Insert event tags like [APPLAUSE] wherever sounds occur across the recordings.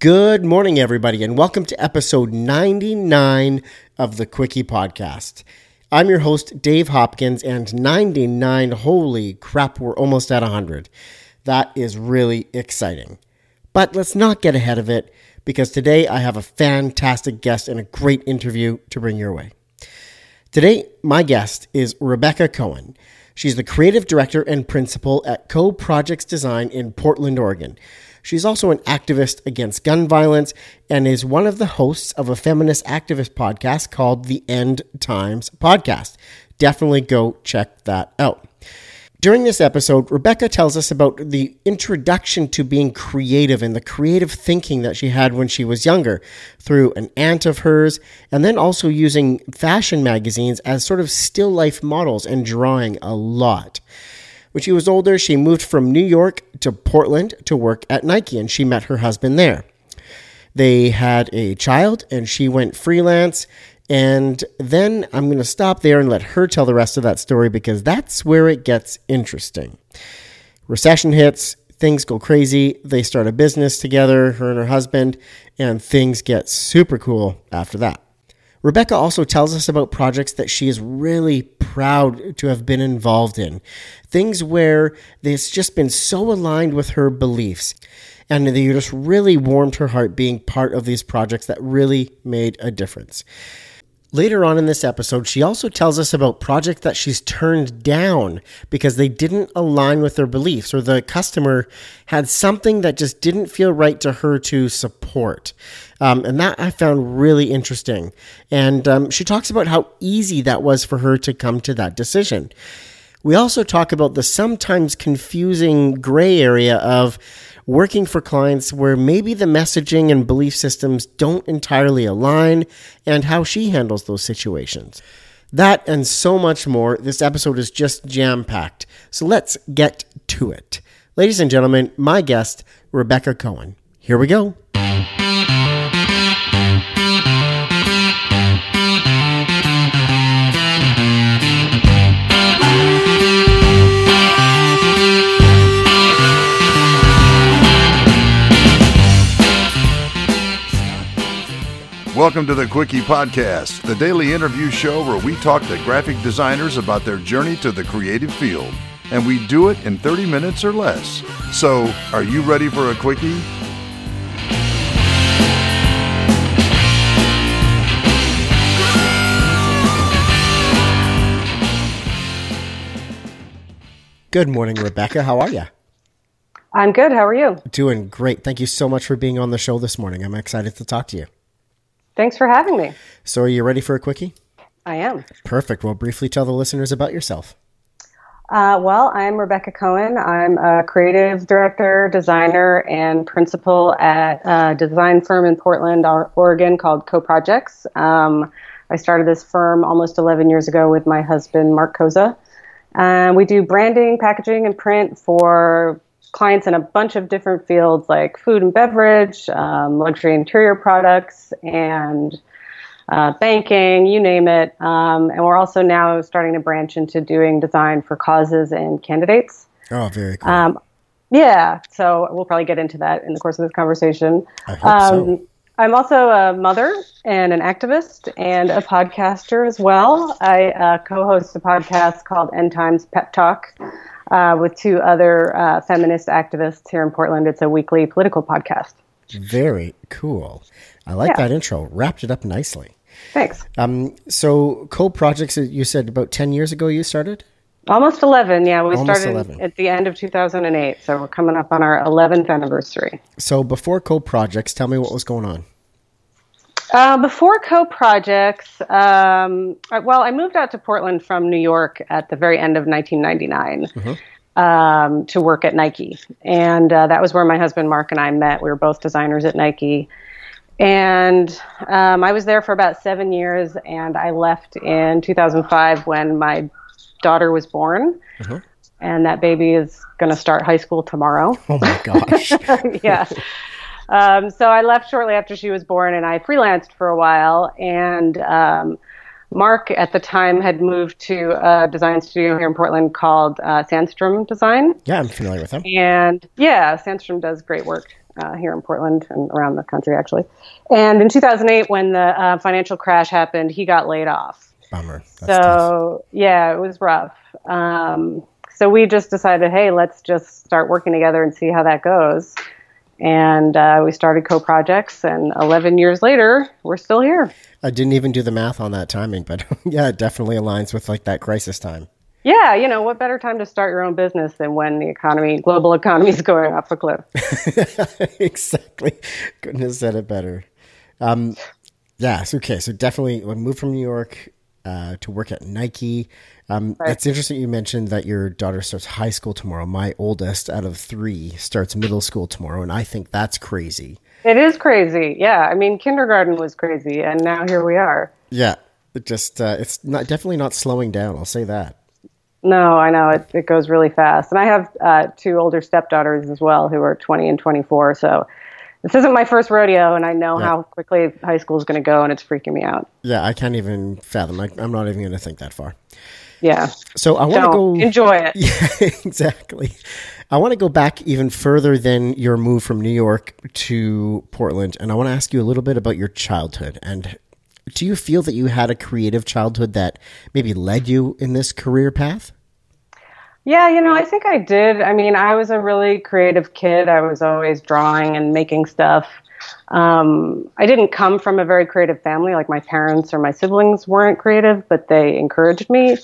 Good morning, everybody, and welcome to episode 99 of the Quickie Podcast. I'm your host, Dave Hopkins, and 99, holy crap, we're almost at 100. That is really exciting. But let's not get ahead of it because today I have a fantastic guest and a great interview to bring your way. Today, my guest is Rebecca Cohen. She's the creative director and principal at Co Projects Design in Portland, Oregon. She's also an activist against gun violence and is one of the hosts of a feminist activist podcast called the End Times Podcast. Definitely go check that out. During this episode, Rebecca tells us about the introduction to being creative and the creative thinking that she had when she was younger through an aunt of hers, and then also using fashion magazines as sort of still life models and drawing a lot. When she was older, she moved from New York to Portland to work at Nike, and she met her husband there. They had a child, and she went freelance. And then I'm going to stop there and let her tell the rest of that story because that's where it gets interesting. Recession hits, things go crazy. They start a business together, her and her husband, and things get super cool after that. Rebecca also tells us about projects that she is really proud to have been involved in. Things where it's just been so aligned with her beliefs. And they just really warmed her heart being part of these projects that really made a difference. Later on in this episode, she also tells us about projects that she's turned down because they didn't align with her beliefs or the customer had something that just didn't feel right to her to support. Um, and that I found really interesting. And um, she talks about how easy that was for her to come to that decision. We also talk about the sometimes confusing gray area of working for clients where maybe the messaging and belief systems don't entirely align and how she handles those situations. That and so much more. This episode is just jam packed. So let's get to it. Ladies and gentlemen, my guest, Rebecca Cohen. Here we go. Welcome to the Quickie Podcast, the daily interview show where we talk to graphic designers about their journey to the creative field. And we do it in 30 minutes or less. So, are you ready for a Quickie? Good morning, Rebecca. How are you? I'm good. How are you? Doing great. Thank you so much for being on the show this morning. I'm excited to talk to you. Thanks for having me. So, are you ready for a quickie? I am. Perfect. Well, briefly tell the listeners about yourself. Uh, well, I'm Rebecca Cohen. I'm a creative director, designer, and principal at a design firm in Portland, Oregon called Co Projects. Um, I started this firm almost 11 years ago with my husband, Mark Koza. Um, we do branding, packaging, and print for clients in a bunch of different fields like food and beverage, um, luxury interior products, and uh, banking, you name it. Um, and we're also now starting to branch into doing design for causes and candidates. Oh, very cool. Um, yeah, so we'll probably get into that in the course of this conversation. I hope so. Um, I'm also a mother and an activist and a podcaster as well. I uh, co host a podcast called End Times Pep Talk uh, with two other uh, feminist activists here in Portland. It's a weekly political podcast. Very cool. I like Yeah. that intro. Wrapped it up nicely. Thanks. Um, so, co projects, you said about 10 years ago you started? Almost 11. Yeah, we Almost started 11. at the end of 2008. So we're coming up on our 11th anniversary. So, before co projects, tell me what was going on. Uh, before co projects, um, well, I moved out to Portland from New York at the very end of 1999 um, to work at Nike. And uh, that was where my husband Mark and I met. We were both designers at Nike. And um, I was there for about seven years, and I left in 2005 when my daughter was born. And that baby is going to start high school tomorrow. Oh my gosh. [LAUGHS] yeah. Um, so I left shortly after she was born, and I freelanced for a while. And um, Mark, at the time, had moved to a design studio here in Portland called uh, Sandstrom Design. yeah, I'm familiar with them. And yeah, Sandstrom does great work. uh, here in Portland and around the country, actually. And in 2008, when the uh, financial crash happened, he got laid off. Bummer. That's so tough. yeah, it was rough. Um, so we just decided, hey, let's just start working together and see how that goes. And uh, we started co projects, and 11 years later, we're still here. I didn't even do the math on that timing, but [LAUGHS] yeah, it definitely aligns with like that crisis time. Yeah, you know, what better time to start your own business than when the economy, global economy is going off a cliff? [LAUGHS] exactly. Couldn't have said it better. Um, yeah. So, okay. So definitely we moved from New York uh, to work at Nike. Um, Right. It's interesting you mentioned that your daughter starts high school tomorrow. My oldest out of three starts middle school tomorrow, and I think that's crazy. It is crazy. Yeah, I mean, kindergarten was crazy, and now here we are. Yeah. It just uh, it's not definitely not slowing down. I'll say that. No, I know it, it goes really fast, and I have uh, two older stepdaughters as well who are 20 and 24. So this isn't my first rodeo, and I know Yeah. how quickly high school is going to go, and it's freaking me out. Yeah, I can't even fathom. I, I'm not even going to think that far. Yeah, So I want to go. enjoy it. [LAUGHS] Yeah, exactly. I want to go back even further than your move from New York to Portland, and I want to ask you a little bit about your childhood. And do you feel that you had a creative childhood that maybe led you in this career path? Yeah, you know, I think I did. I mean, I was a really creative kid. I was always drawing and making stuff. Um, I didn't come from a very creative family. Like my parents or my siblings weren't creative, but they encouraged me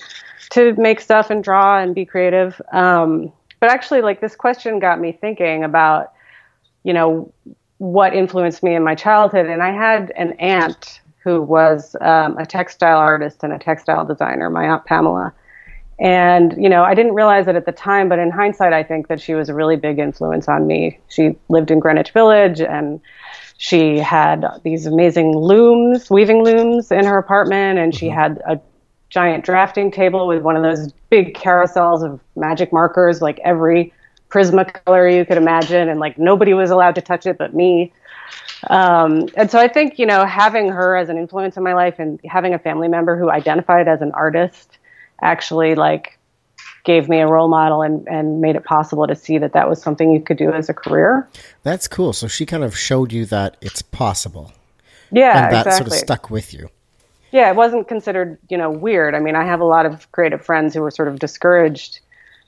to make stuff and draw and be creative. Um, but actually, like this question got me thinking about, you know, what influenced me in my childhood. And I had an aunt who was um, a textile artist and a textile designer, my aunt Pamela. And, you know, I didn't realize it at the time, but in hindsight, I think that she was a really big influence on me. She lived in Greenwich Village and she had these amazing looms, weaving looms in her apartment, and she had a giant drafting table with one of those big carousels of magic markers, like every Prisma color you could imagine, and like nobody was allowed to touch it but me. Um, and so I think, you know, having her as an influence in my life and having a family member who identified as an artist actually like gave me a role model and, and made it possible to see that that was something you could do as a career. That's cool. So she kind of showed you that it's possible, Yeah, and that exactly. sort of stuck with you. Yeah, it wasn't considered, you know, weird. I mean, I have a lot of creative friends who were sort of discouraged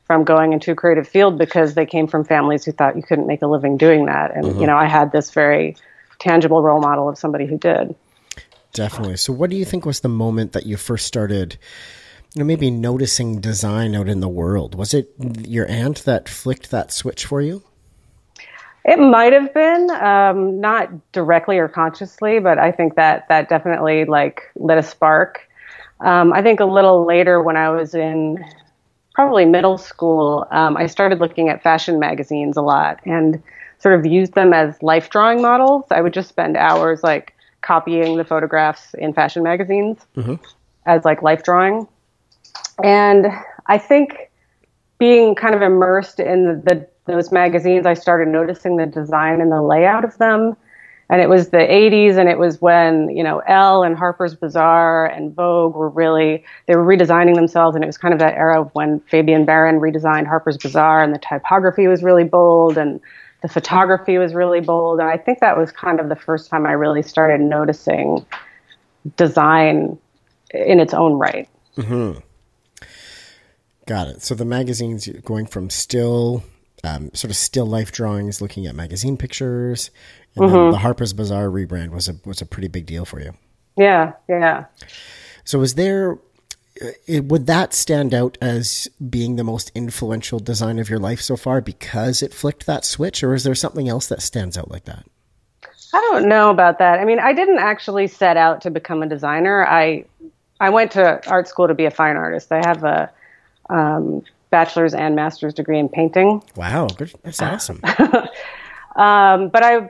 from going into a creative field because they came from families who thought you couldn't make a living doing that. And, you mm-hmm. know, I had this very tangible role model of somebody who did. Definitely. So, what do you think was the moment that you first started, you know, maybe noticing design out in the world? Was it your aunt that flicked that switch for you? It might have been, um, not directly or consciously, but I think that that definitely like lit a spark. Um, I think a little later when I was in probably middle school, um, I started looking at fashion magazines a lot and sort of used them as life drawing models. I would just spend hours like copying the photographs in fashion magazines as like life drawing. And I think being kind of immersed in the, the those magazines, I started noticing the design and the layout of them. And it was the 80s, and it was when you know Elle and Harper's Bazaar and Vogue were really they were redesigning themselves, and it was kind of that era of when Fabien Baron redesigned Harper's Bazaar, and the typography was really bold, and the photography was really bold. And I think that was kind of the first time I really started noticing design in its own right. Hmm. Got it. So the magazines going from still, um, sort of still life drawings, looking at magazine pictures, and then the Harper's Bazaar rebrand was a was a pretty big deal for you. Yeah, yeah. So was there? uh, It, would that stand out as being the most influential design of your life so far because it flicked that switch, or is there something else that stands out like that? I don't know about that. I mean, I didn't actually set out to become a designer. I I went to art school to be a fine artist. I have a um, bachelor's and master's degree in painting. Wow, good. That's awesome. [LAUGHS] Um, but I,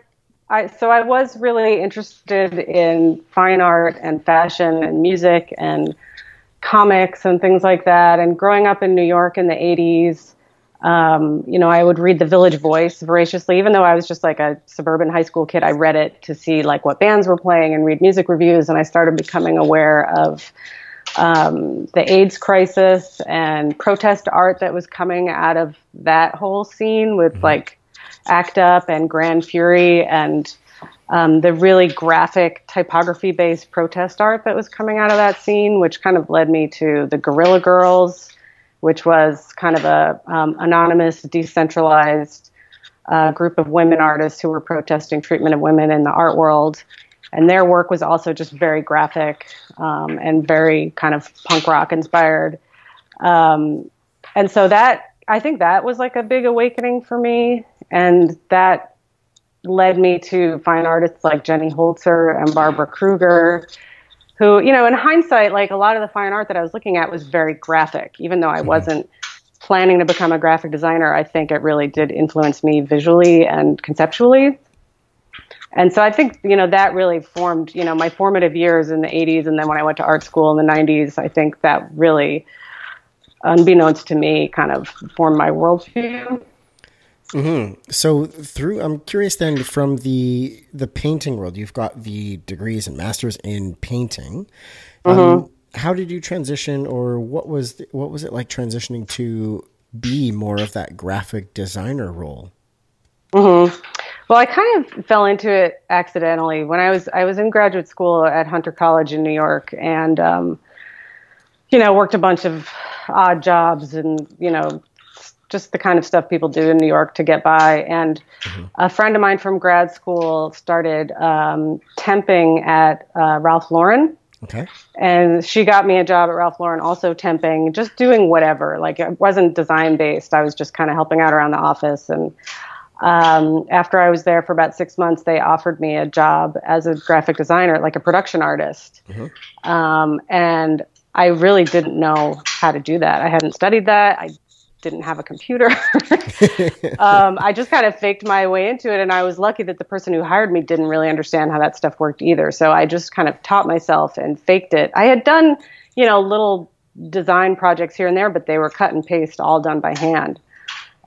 I so I was really interested in fine art and fashion and music and comics and things like that. And growing up in New York in the 80s, um, you know, I would read the Village Voice voraciously, even though I was just like a suburban high school kid. I read it to see like what bands were playing and read music reviews, and I started becoming aware of um, the AIDS crisis and protest art that was coming out of that whole scene with like ACT UP and Gran Fury and um, the really graphic typography based protest art that was coming out of that scene, which kind of led me to the Guerrilla Girls, which was kind of a um, anonymous, decentralized uh, group of women artists who were protesting treatment of women in the art world. And their work was also just very graphic um, and very kind of punk rock inspired. Um, and so that, I think that was like a big awakening for me. And that led me to find artists like Jenny Holzer and Barbara Kruger, who, you know, in hindsight, like a lot of the fine art that I was looking at was very graphic, even though I mm-hmm. wasn't planning to become a graphic designer. I think it really did influence me visually and conceptually. And so I think, you know, that really formed, you know, my formative years in the 80s. And then when I went to art school in the 90s, I think that really, unbeknownst to me, kind of formed my worldview. Mm-hmm. So through, I'm curious then from the the painting world, you've got the degrees and masters in painting. Um, mm-hmm. Um, how did you transition, or what was the, what was it like transitioning to be more of that graphic designer role? Mm-hmm. Well, I kind of fell into it accidentally when I was I was in graduate school at Hunter College in New York, and um, you know worked a bunch of odd jobs and you know just the kind of stuff people do in New York to get by. And mm-hmm. a friend of mine from grad school started um, temping at uh, Ralph Lauren. Okay. And she got me a job at Ralph Lauren, also temping, just doing whatever. Like it wasn't design based. I was just kind of helping out around the office. And um, after I was there for about six months, they offered me a job as a graphic designer, like a production artist. Mm-hmm. Um, and I really didn't know how to do that. I hadn't studied that. I didn't have a computer. [LAUGHS] um, I just kind of faked my way into it, and I was lucky that the person who hired me didn't really understand how that stuff worked either. So I just kind of taught myself and faked it. I had done, you know, little design projects here and there, but they were cut and paste, all done by hand.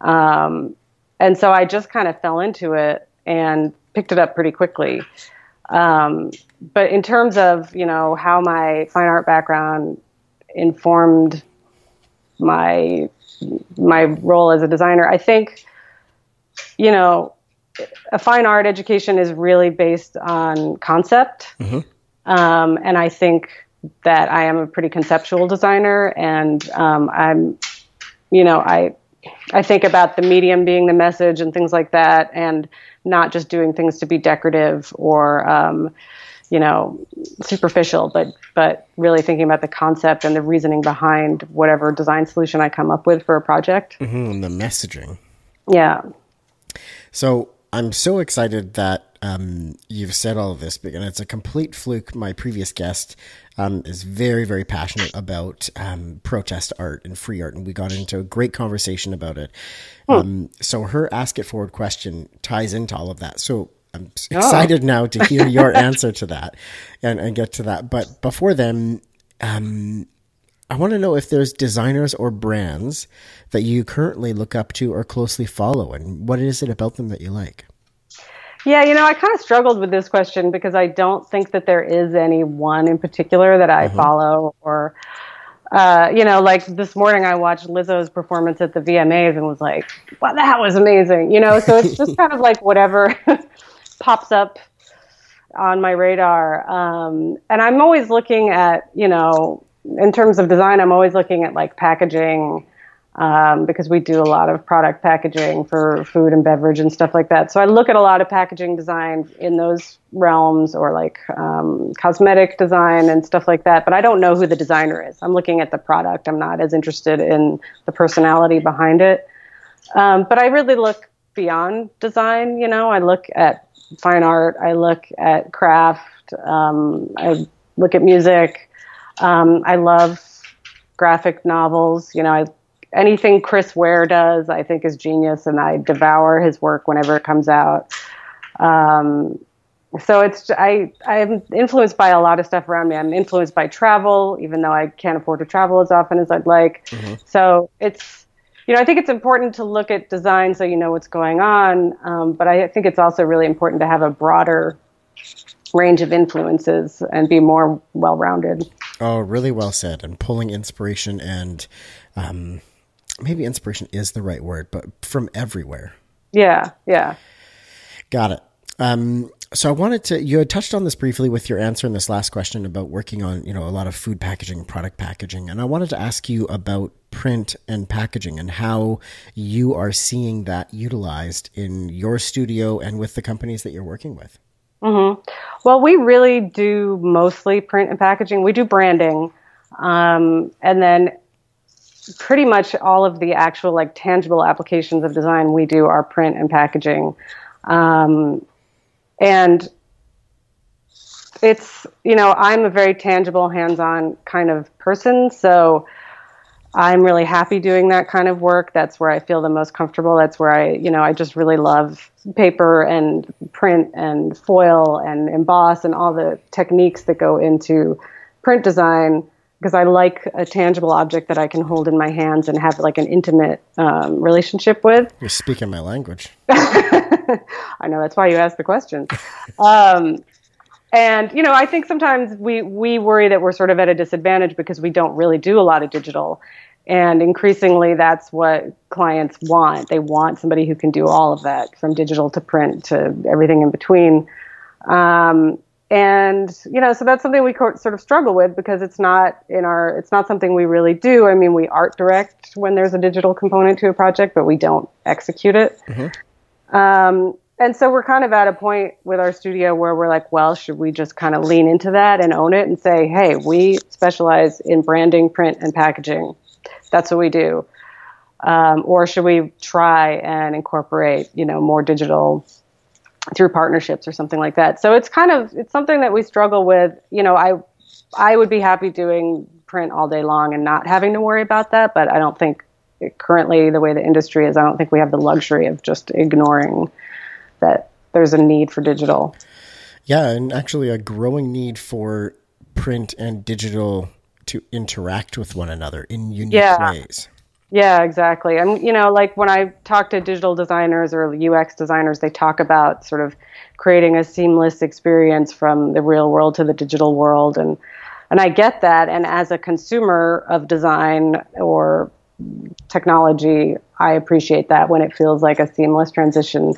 Um, and so I just kind of fell into it and picked it up pretty quickly. Um, but in terms of, you know, how my fine art background informed my my role as a designer. I think, you know, a fine art education is really based on concept. Mm-hmm. Um, and I think that I am a pretty conceptual designer and um, I'm, you know, I, I think about the medium being the message and things like that and not just doing things to be decorative or, um, you know superficial but but really thinking about the concept and the reasoning behind whatever design solution i come up with for a project. Mm-hmm, the messaging. Yeah. So i'm so excited that um, you've said all of this and it's a complete fluke my previous guest um, is very very passionate about um, protest art and free art and we got into a great conversation about it hmm. so her ask it forward question ties into all of that so I'm oh. excited oh. now to hear your [LAUGHS] answer to that and, and get to that. But before then, um, I want to know if there's designers or brands that you currently look up to or closely follow, and what is it about them that you like? Yeah, you know, I kind of struggled with this question because I don't think that there is any one in particular that I mm-hmm. follow or. Uh, you know, like this morning I watched Lizzo's performance at the VMAs and was like, wow, that was amazing. You know, so it's just [LAUGHS] kind of like whatever [LAUGHS] pops up on my radar. Um, and I'm always looking at, you know, in terms of design, I'm always looking at like packaging um, because we do a lot of product packaging for food and beverage and stuff like that. So I look at a lot of packaging design in those realms or like um, cosmetic design and stuff like that. But I don't know who the designer is. I'm looking at the product. I'm not as interested in the personality behind it. Um, but I really look beyond design. You know, I look at fine art. I look at craft. Um, I look at music. Um, I love graphic novels. You know, I, anything Chris Ware does, I think is genius, and I devour his work whenever it comes out. Um, so it's I I'm influenced by a lot of stuff around me. I'm influenced by travel, even though I can't afford to travel as often as I'd like. Mm-hmm. So it's you know, I think it's important to look at design so you know what's going on, um, but I think it's also really important to have a broader range of influences and be more well rounded. Oh, really well said. And pulling inspiration and um, maybe inspiration is the right word, but from everywhere. Yeah, yeah. Got it. Um, so I wanted to you had touched on this briefly with your answer in this last question about working on you know a lot of food packaging, product packaging, and I wanted to ask you about print and packaging and how you are seeing that utilized in your studio and with the companies that you're working with. Mm-hmm. Well, we really do mostly print and packaging. We do branding, um, and then pretty much all of the actual like tangible applications of design we do are print and packaging. Um, and it's, you know, I'm a very tangible, hands on kind of person. So I'm really happy doing that kind of work. That's where I feel the most comfortable. That's where I, you know, I just really love paper and print and foil and emboss and all the techniques that go into print design because I like a tangible object that I can hold in my hands and have like an intimate um, relationship with. You're speaking my language. [LAUGHS] I know that's why you asked the question. Um, and you know, I think sometimes we we worry that we're sort of at a disadvantage because we don't really do a lot of digital. And increasingly, that's what clients want. They want somebody who can do all of that, from digital to print to everything in between. Um, and you know so that's something we sort of struggle with because it's not in our it's not something we really do i mean we art direct when there's a digital component to a project but we don't execute it mm-hmm. um, and so we're kind of at a point with our studio where we're like well should we just kind of lean into that and own it and say hey we specialize in branding print and packaging that's what we do um, or should we try and incorporate you know more digital through partnerships or something like that. So it's kind of it's something that we struggle with. You know, I I would be happy doing print all day long and not having to worry about that, but I don't think currently the way the industry is, I don't think we have the luxury of just ignoring that there's a need for digital. Yeah, and actually a growing need for print and digital to interact with one another in unique yeah. ways. Yeah, exactly. And you know, like when I talk to digital designers or UX designers, they talk about sort of creating a seamless experience from the real world to the digital world and and I get that and as a consumer of design or technology, I appreciate that when it feels like a seamless transition.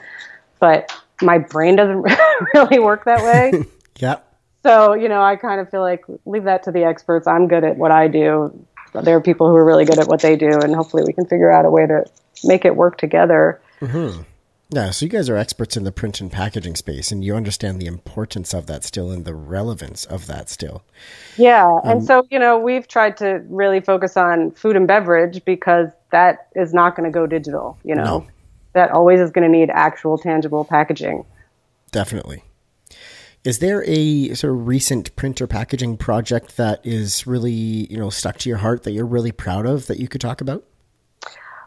But my brain doesn't [LAUGHS] really work that way. [LAUGHS] yeah. So, you know, I kind of feel like leave that to the experts. I'm good at what I do there are people who are really good at what they do, and hopefully we can figure out a way to make it work together. Mm-hmm. Yeah, so you guys are experts in the print and packaging space, and you understand the importance of that still and the relevance of that still. Yeah, um, and so you know we've tried to really focus on food and beverage because that is not going to go digital. You know, no. That always is going to need actual, tangible packaging. Definitely. Is there a sort of recent printer packaging project that is really, you know, stuck to your heart that you're really proud of that you could talk about?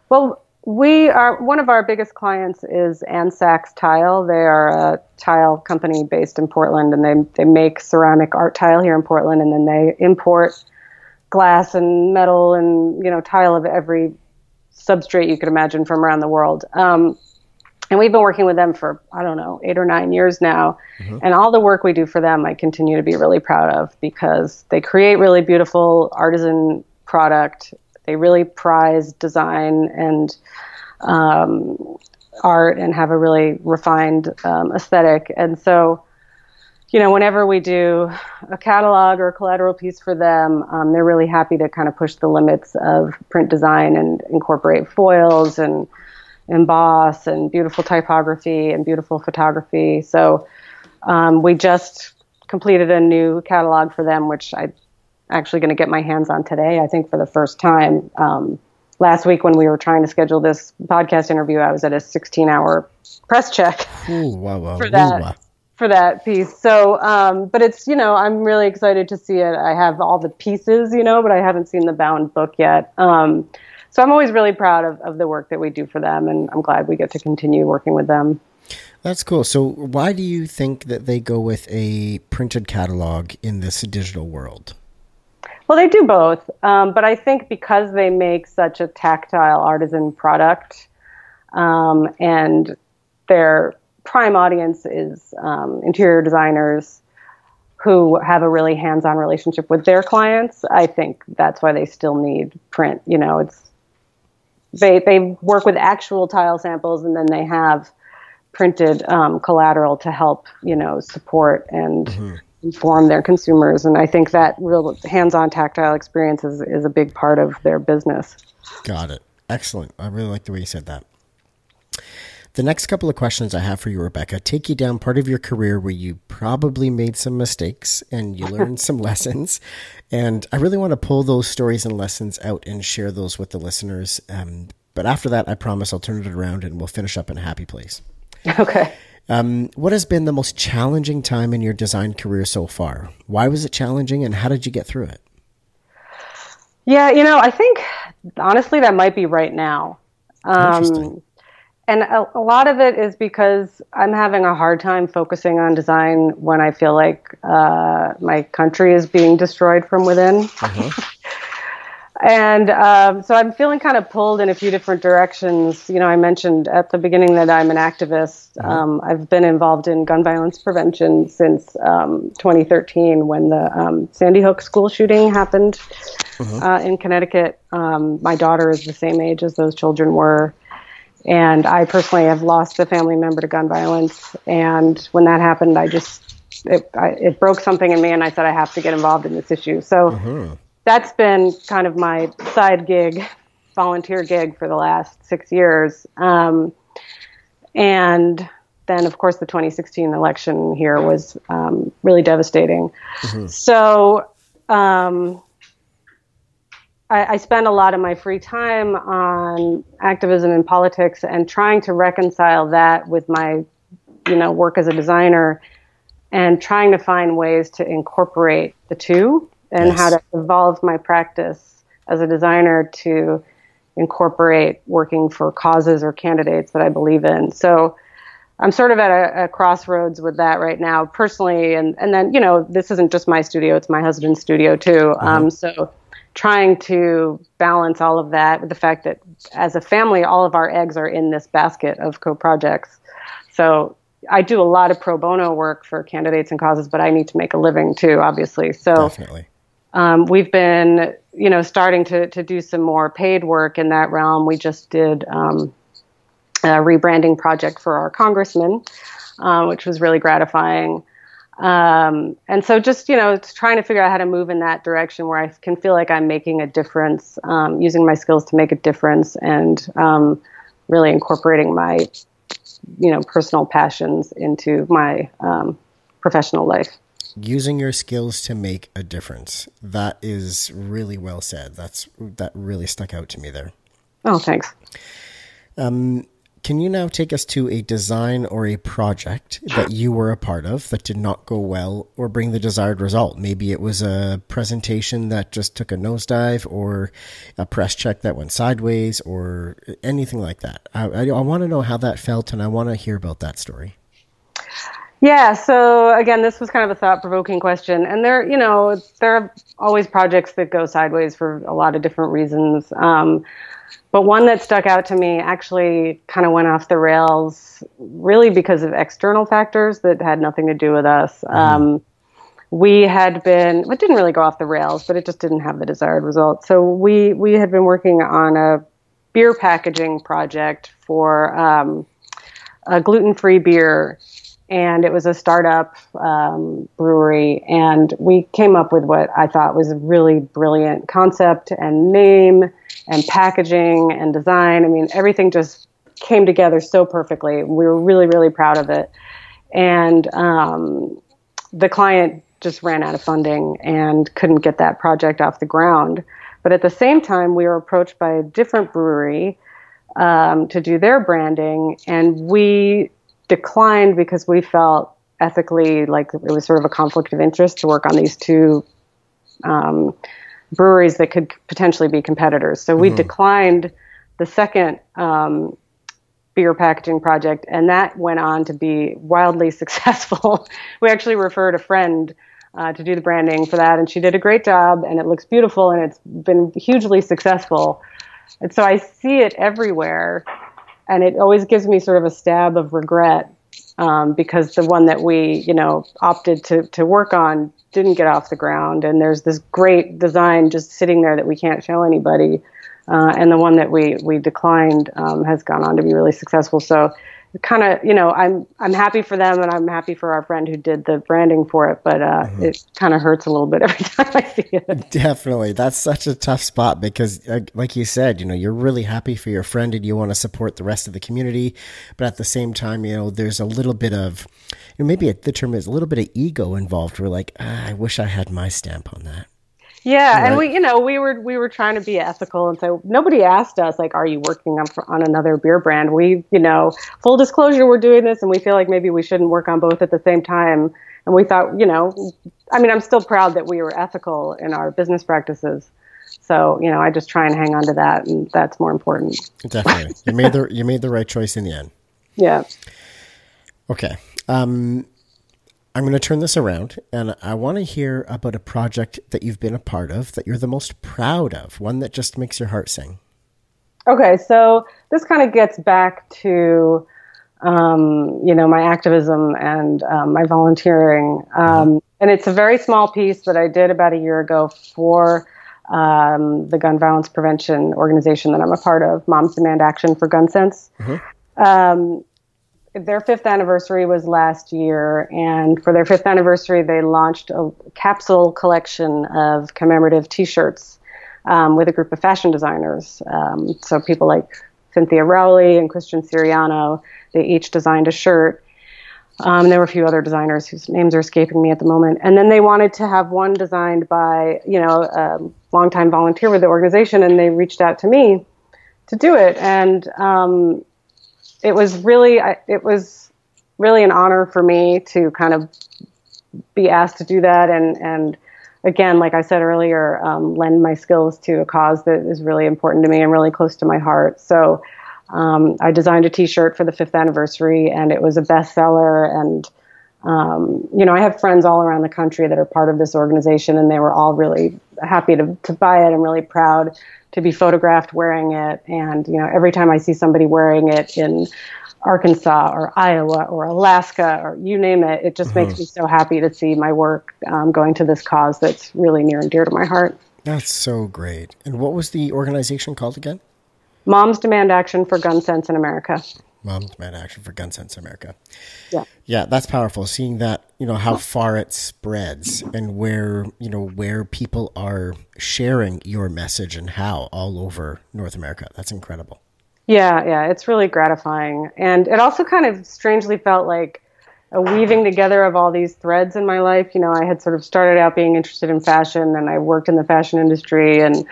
Well, we are one of our biggest clients is Ann Sacks Tile. They are a tile company based in Portland, and they they make ceramic art tile here in Portland, and then they import glass and metal and you know tile of every substrate you could imagine from around the world. Um, and we've been working with them for i don't know eight or nine years now mm-hmm. and all the work we do for them i continue to be really proud of because they create really beautiful artisan product they really prize design and um, art and have a really refined um, aesthetic and so you know whenever we do a catalog or a collateral piece for them um, they're really happy to kind of push the limits of print design and incorporate foils and emboss and beautiful typography and beautiful photography. So um, we just completed a new catalog for them, which I'm actually going to get my hands on today, I think, for the first time. Um, last week, when we were trying to schedule this podcast interview, I was at a 16 hour press check Ooh, wow, wow, for that. Wow. For that piece. So, um, but it's, you know, I'm really excited to see it. I have all the pieces, you know, but I haven't seen the bound book yet. Um, so I'm always really proud of, of the work that we do for them, and I'm glad we get to continue working with them. That's cool. So, why do you think that they go with a printed catalog in this digital world? Well, they do both, um, but I think because they make such a tactile artisan product, um, and their prime audience is um, interior designers who have a really hands-on relationship with their clients. I think that's why they still need print. You know, it's they they work with actual tile samples, and then they have printed um, collateral to help you know support and mm-hmm. inform their consumers. And I think that real hands-on tactile experience is, is a big part of their business. Got it. Excellent. I really like the way you said that. The next couple of questions I have for you, Rebecca, take you down part of your career where you probably made some mistakes and you [LAUGHS] learned some lessons. And I really want to pull those stories and lessons out and share those with the listeners. Um, but after that, I promise I'll turn it around and we'll finish up in a happy place. Okay. Um, what has been the most challenging time in your design career so far? Why was it challenging and how did you get through it? Yeah, you know, I think honestly that might be right now. Um, and a, a, lot of it is because I'm having a hard time focusing on design when I feel like uh, my country is being destroyed from within. Uh-huh. [LAUGHS] and um, so I'm feeling kind of pulled in a few different directions. You know, I mentioned at the beginning that I'm an activist. Uh-huh. Um, I've been involved in gun violence prevention since um, 2013 when the um, Sandy Hook school shooting happened uh-huh. uh, in Connecticut. Um, my daughter is the same age as those children were. And I personally have lost a family member to gun violence. And when that happened, I just, it, I, it broke something in me, and I said, I have to get involved in this issue. So uh-huh. that's been kind of my side gig, volunteer gig for the last six years. Um, and then, of course, the 2016 election here was um, really devastating. Uh-huh. So, um, I, I spend a lot of my free time on activism and politics and trying to reconcile that with my, you know, work as a designer and trying to find ways to incorporate the two and yes. how to evolve my practice as a designer to incorporate working for causes or candidates that I believe in. So I'm sort of at a, a, crossroads with that right now, personally. And, and then, you know, this isn't just my studio, it's my husband's studio too. Mm-hmm. Um, so trying to balance all of that with the fact that as a family, all of our eggs are in this basket of co projects. So I do a lot of pro bono work for candidates and causes, but I need to make a living too, obviously. So Definitely. Um, we've been, you know, starting to, to do some more paid work in that realm. We just did um, a rebranding project for our congressman, uh, which was really gratifying. Um, and so just, you know, trying to figure out how to move in that direction where I can feel like I'm making a difference, um, using my skills to make a difference and um, really incorporating my, you know, personal passions into my um, professional life. Using your skills to make a difference. That is really well said. That's that really stuck out to me there. Oh, thanks. Um, can you now take us to a design or a project [LAUGHS] that you were a part of that did not go well or bring the desired result? Maybe it was a presentation that just took a nosedive or a press check that went sideways or anything like that. I, I, I want to know how that felt and I want to hear about that story. Yeah, so again, this was kind of a thought provoking question. And there, you know, there are always projects that go sideways for a lot of different reasons. Um, but one that stuck out to me actually kind of went off the rails, really because of external factors that had nothing to do with us. Mm-hmm. Um, we had been, it didn't really go off the rails, but it just didn't have the desired result. So we we had been working on a beer packaging project for um, a gluten-free beer and it was a startup um, brewery and we came up with what i thought was a really brilliant concept and name and packaging and design. I mean, everything just came together so perfectly. We were really, really proud of it. And um, the client just ran out of funding and couldn't get that project off the ground. But at the same time, we were approached by a different brewery um, to do their branding, and we declined because we felt ethically like it was sort of a conflict of interest to work on these two um, breweries that could potentially be competitors. So we mm-hmm. declined the second um, beer packaging project, and that went on to be wildly [LAUGHS] successful. we actually referred a friend uh, to do the branding for that, and she did a great job, and it looks beautiful, and it's been hugely successful. And so I see it everywhere, and it always gives me sort of a stab of regret um, because the one that we, you know, opted to to work on didn't get off the ground, and there's this great design just sitting there that we can't show anybody. uh, and the one that we we declined um, has gone on to be really successful. So kind of you know I'm I'm happy for them and I'm happy for our friend who did the branding for it, but uh, mm-hmm. it kind of hurts a little bit [LAUGHS] every time I see it. Definitely, that's such a tough spot because, uh, like you said, you know you're really happy for your friend and you want to support the rest of the community, but at the same time, you know there's a little bit of you know, maybe the term is a little bit of ego involved. We're like, ah, I wish I had my stamp on that. Yeah, right. and we, you know, we were we were trying to be ethical, and so nobody asked us like, "Are you working on on another beer brand?" We, you know, full disclosure, we're doing this, and we feel like maybe we shouldn't work on both at the same time. And we thought, you know, I mean, I'm still proud that we were ethical in our business practices. So, you know, I just try and hang on to that, and that's more important. Definitely, you made the you made the right choice in the end. [LAUGHS] Yeah. Okay. Um, I'm going to turn this around and I want to hear about a project that you've been a part of that you're the most proud of, one that just makes your heart sing. Okay, so this kind of gets back to, um, you know, my activism and um, my volunteering. Um, and it's a very small piece that I did about a year ago for um, the gun violence prevention organization that I'm a part of, Moms Demand Action for Gun Sense. Mm-hmm. Their fifth anniversary was last year, and for their fifth anniversary, they launched a capsule collection of commemorative T-shirts um, with a group of fashion designers. Um, so people like Cynthia Rowley and Christian Siriano, they each designed a shirt. Um, there were a few other designers whose names are escaping me at the moment. And then they wanted to have one designed by, you know, a longtime volunteer with the organization, and they reached out to me to do it. And um, it was really it was really an honor for me to kind of be asked to do that. And and again like i said earlier um, lend my skills to a cause that is really important to me and really close to my heart. So um, i designed a t-shirt for the fifth anniversary and it was a bestseller. And um, you know i have friends all around the country that are part of this organization and they were all really happy to, to buy it i'm really proud to be photographed wearing it. And, you know, every time I see somebody wearing it in Arkansas or Iowa or Alaska or you name it, it just makes mm-hmm. me so happy to see my work um, going to this cause that's really near and dear to my heart. That's so great. And what was the organization called again? Moms Demand Action for Gun Sense in America. Moms Demand Action for Gun Sense in America. Yeah. Yeah, that's powerful. Seeing that, you know, how far it spreads and where, you know, where people are sharing your message and how all over North America. That's incredible. Yeah, yeah, it's really gratifying. And it also kind of strangely felt like a weaving together of all these threads in my life. You know, I had sort of started out being interested in fashion and I worked in the fashion industry and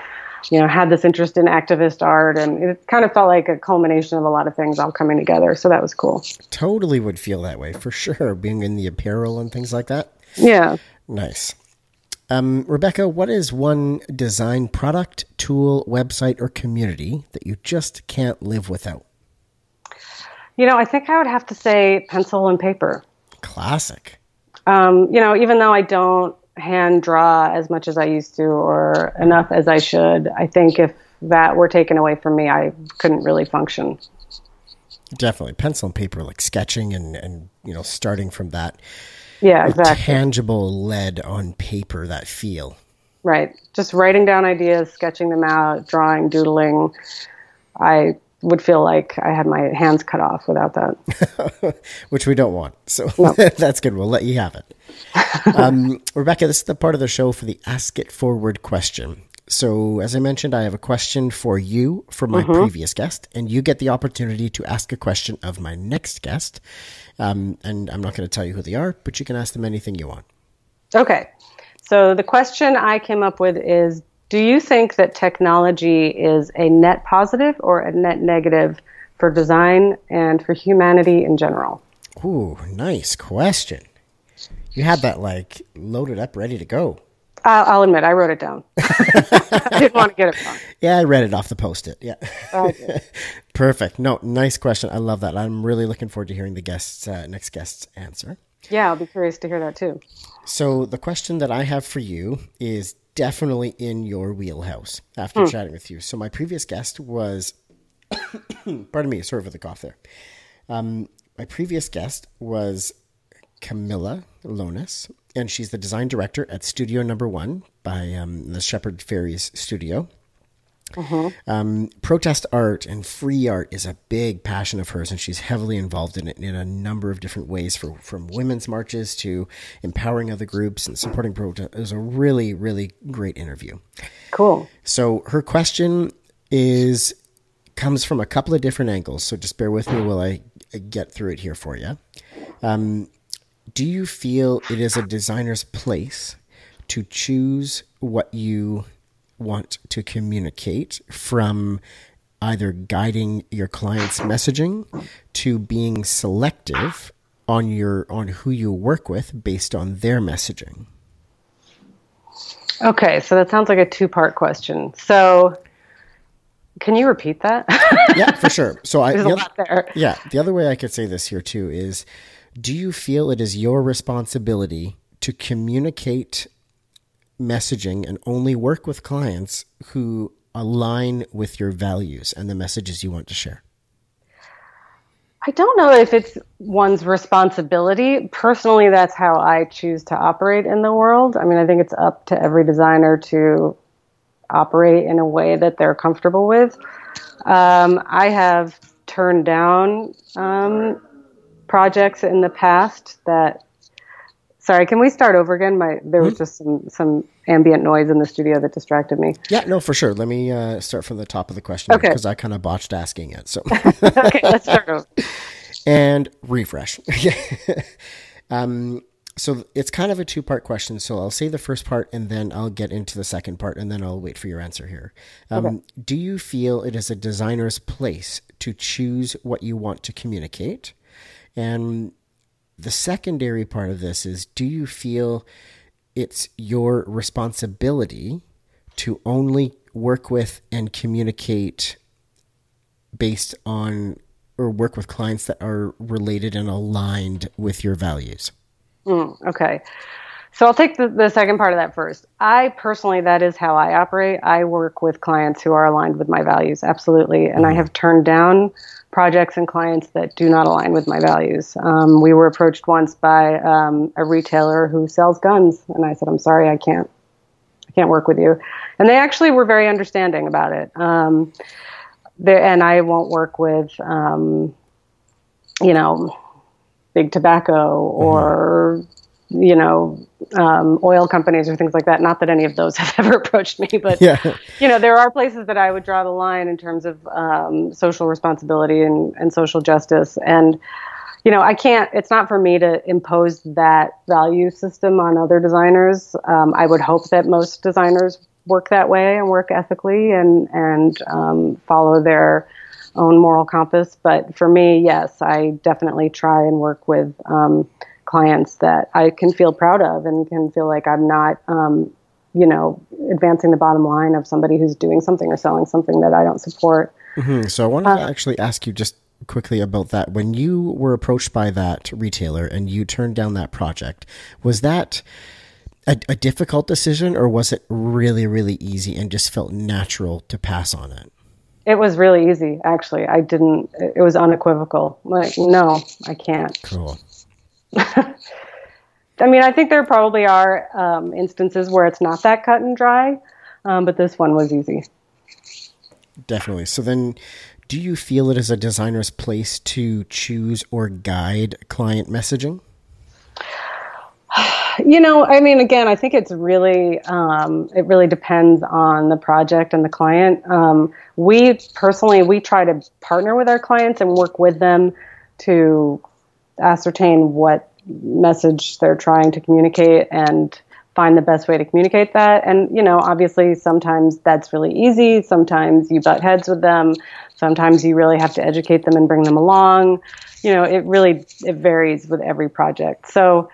you know, had this interest in activist art, and it kind of felt like a culmination of a lot of things all coming together. So that was cool. Totally would feel that way for sure, being in the apparel and things like that. Yeah. Nice. Um, Rebecca, what is one design product, tool, website, or community that you just can't live without? You know, I think I would have to say pencil and paper. Classic. Um, you know, even though I don't hand draw as much as I used to or enough as I should. I think if that were taken away from me, I couldn't really function. Definitely. Pencil and paper, like sketching and, and you know, starting from that. Yeah, exactly. Tangible lead on paper, that feel. Right. Just writing down ideas, sketching them out, drawing, doodling. I would feel like I had my hands cut off without that. [LAUGHS] Which we don't want. So no. [LAUGHS] that's good. We'll let you have it. [LAUGHS] Um, Rebecca, this is the part of the show for the Ask It Forward question. So, as I mentioned, I have a question for you from my mm-hmm. previous guest, and you get the opportunity to ask a question of my next guest. Um, and I'm not going to tell you who they are, but you can ask them anything you want. Okay. So, the question I came up with is do you think that technology is a net positive or a net negative for design and for humanity in general? Ooh, nice question. You had that like loaded up, ready to go. I'll, I'll admit, I wrote it down. [LAUGHS] I didn't want to get it wrong. Yeah, I read it off the post it. Yeah. Okay. [LAUGHS] Perfect. No, nice question. I love that. I'm really looking forward to hearing the guest's uh, next guest's answer. Yeah, I'll be curious to hear that too. So the question that I have for you is definitely in your wheelhouse after mm. chatting with you. So my previous guest was, [COUGHS] pardon me, sorry for the cough there. Um, my previous guest was Camilla Lonis, and she's the design director at Studio Number One by um, the Shepard Fairey's studio. Mm-hmm. Um, protest art and free art is a big passion of hers, and she's heavily involved in it in a number of different ways, for, from women's marches to empowering other groups and supporting protest. It was a really, really great interview. Cool. So her question is comes from a couple of different angles. So just bear with me while I get through it here for you. Um, do you feel it is a designer's place to choose what you want to communicate from either guiding your client's messaging to being selective on your on who you work with based on their messaging. Okay so that sounds like a two part question. So can you repeat that? [LAUGHS] Yeah for sure. So i [LAUGHS] There's the a lot there. yeah the other way i could say this here too is do you feel it is your responsibility to communicate messaging and only work with clients who align with your values and the messages you want to share? I don't know if it's one's responsibility. Personally, that's how I choose to operate in the world. I mean, I think it's up to every designer to operate in a way that they're comfortable with. Um, I have turned down um, projects in the past that Sorry, can we start over again? My there was mm-hmm. just some some ambient noise in the studio that distracted me. Yeah, no, for sure. Let me uh, start from the top of the question okay. because I kind of botched asking it. So [LAUGHS] okay, let's start over [LAUGHS] and refresh. [LAUGHS] um, so it's kind of a two part question. So I'll say the first part and then I'll get into the second part and then I'll wait for your answer here. Um, okay. Do you feel it is a designer's place to choose what you want to communicate? And the secondary part of this is do you feel it's your responsibility to only work with and communicate based on or work with clients that are related and aligned with your values? Mm, okay. So I'll take the, the second part of that first. I personally, that is how I operate. I work with clients who are aligned with my values, absolutely. And mm-hmm. I have turned down projects and clients that do not align with my values. Um, we were approached once by um, a retailer who sells guns, and I said, "I'm sorry, I can't, I can't work with you." And they actually were very understanding about it. Um, and I won't work with, um, you know, big tobacco or mm-hmm you know, um, oil companies or things like that. Not that any of those [LAUGHS] have ever approached me, but yeah. you know, there are places that I would draw the line in terms of um, social responsibility and, and social justice. And you know, I can't. It's not for me to impose that value system on other designers. Um, I would hope that most designers work that way and work ethically and and um, follow their own moral compass. But for me, yes, I definitely try and work with um, clients that I can feel proud of and can feel like I'm not, um, you know, advancing the bottom line of somebody who's doing something or selling something that I don't support. Mm-hmm. So I wanted uh, to actually ask you just quickly about that. When you were approached by that retailer and you turned down that project, was that a, a difficult decision or was it really, really easy and just felt natural to pass on it? It was really easy, actually. I didn't, it was unequivocal. Like, no, I can't. Cool. [LAUGHS] I mean, I think there probably are um, instances where it's not that cut and dry, um, but this one was easy. Definitely. So then, do you feel it is a designer's place to choose or guide client messaging? [SIGHS] You know, I mean, again, I think it's really um, it really depends on the project and the client. Um, we personally we try to partner with our clients and work with them to ascertain what message they're trying to communicate and find the best way to communicate that. And, you know, obviously sometimes that's really easy. Sometimes you butt heads with them. Sometimes you really have to educate them and bring them along. You know, it really, it varies with every project. So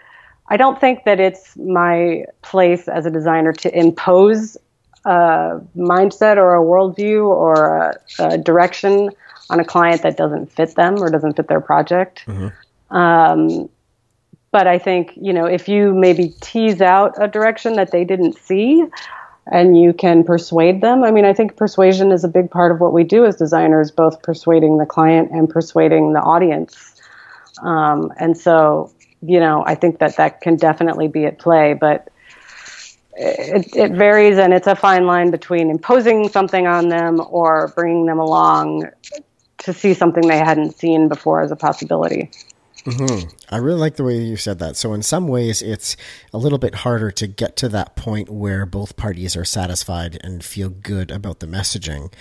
I don't think that it's my place as a designer to impose a mindset or a worldview or a, a direction on a client that doesn't fit them or doesn't fit their project. Mm-hmm. Um, but I think, you know, if you maybe tease out a direction that they didn't see and you can persuade them, I mean, I think persuasion is a big part of what we do as designers, both persuading the client and persuading the audience. Um, and so, you know, I think that that can definitely be at play, but it, it varies, and it's a fine line between imposing something on them or bringing them along to see something they hadn't seen before as a possibility. Mm-hmm. I really like the way you said that. So, in some ways, it's a little bit harder to get to that point where both parties are satisfied and feel good about the messaging.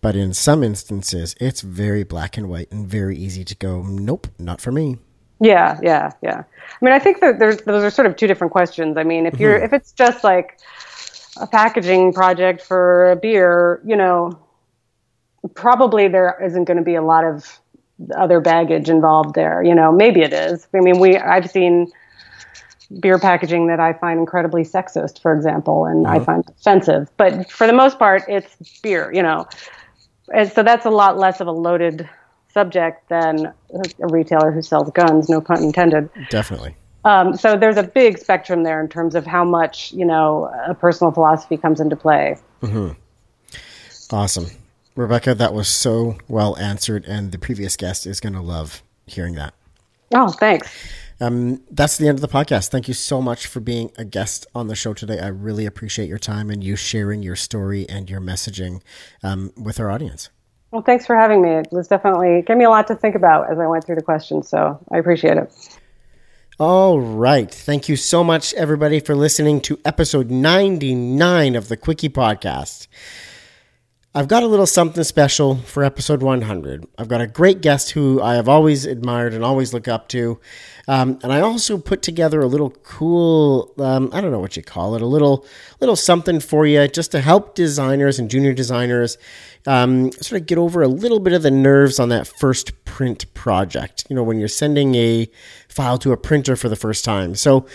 But in some instances, it's very black and white and very easy to go, nope, not for me. Yeah, yeah, yeah. I mean, I think that there's those are sort of two different questions. I mean, if you're mm-hmm. if it's just like a packaging project for a beer, you know, probably there isn't going to be a lot of other baggage involved there. You know, maybe it is. I mean, we I've seen beer packaging that I find incredibly sexist, for example, and mm-hmm. I find offensive. But for the most part, it's beer. You know, and so that's a lot less of a loaded subject than a retailer who sells guns. No pun intended. Definitely. Um, so there's a big spectrum there in terms of how much you know a personal philosophy comes into play. Mm-hmm. Awesome. Rebecca, that was so well answered, and the previous guest is going to love hearing that. Oh, thanks. Um, that's the end of the podcast. Thank you so much for being a guest on the show today. I really appreciate your time and you sharing your story and your messaging um, with our audience. Well, thanks for having me. It was definitely gave me a lot to think about as I went through the questions, so I appreciate it. All right. Thank you so much, everybody, for listening to episode 99 of the Quickie Podcast. I've got a little something special for episode 100. I've got a great guest who I have always admired and always look up to. Um, and I also put together a little cool, um, I don't know what you call it, a little, little something for you just to help designers and junior designers um, sort of get over a little bit of the nerves on that first print project. You know, when you're sending a file to a printer for the first time. So,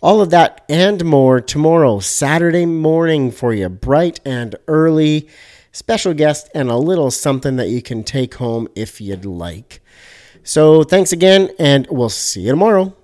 all of that and more tomorrow, Saturday morning for you, bright and early special guest, and a little something that you can take home if you'd like. So thanks again, and we'll see you tomorrow.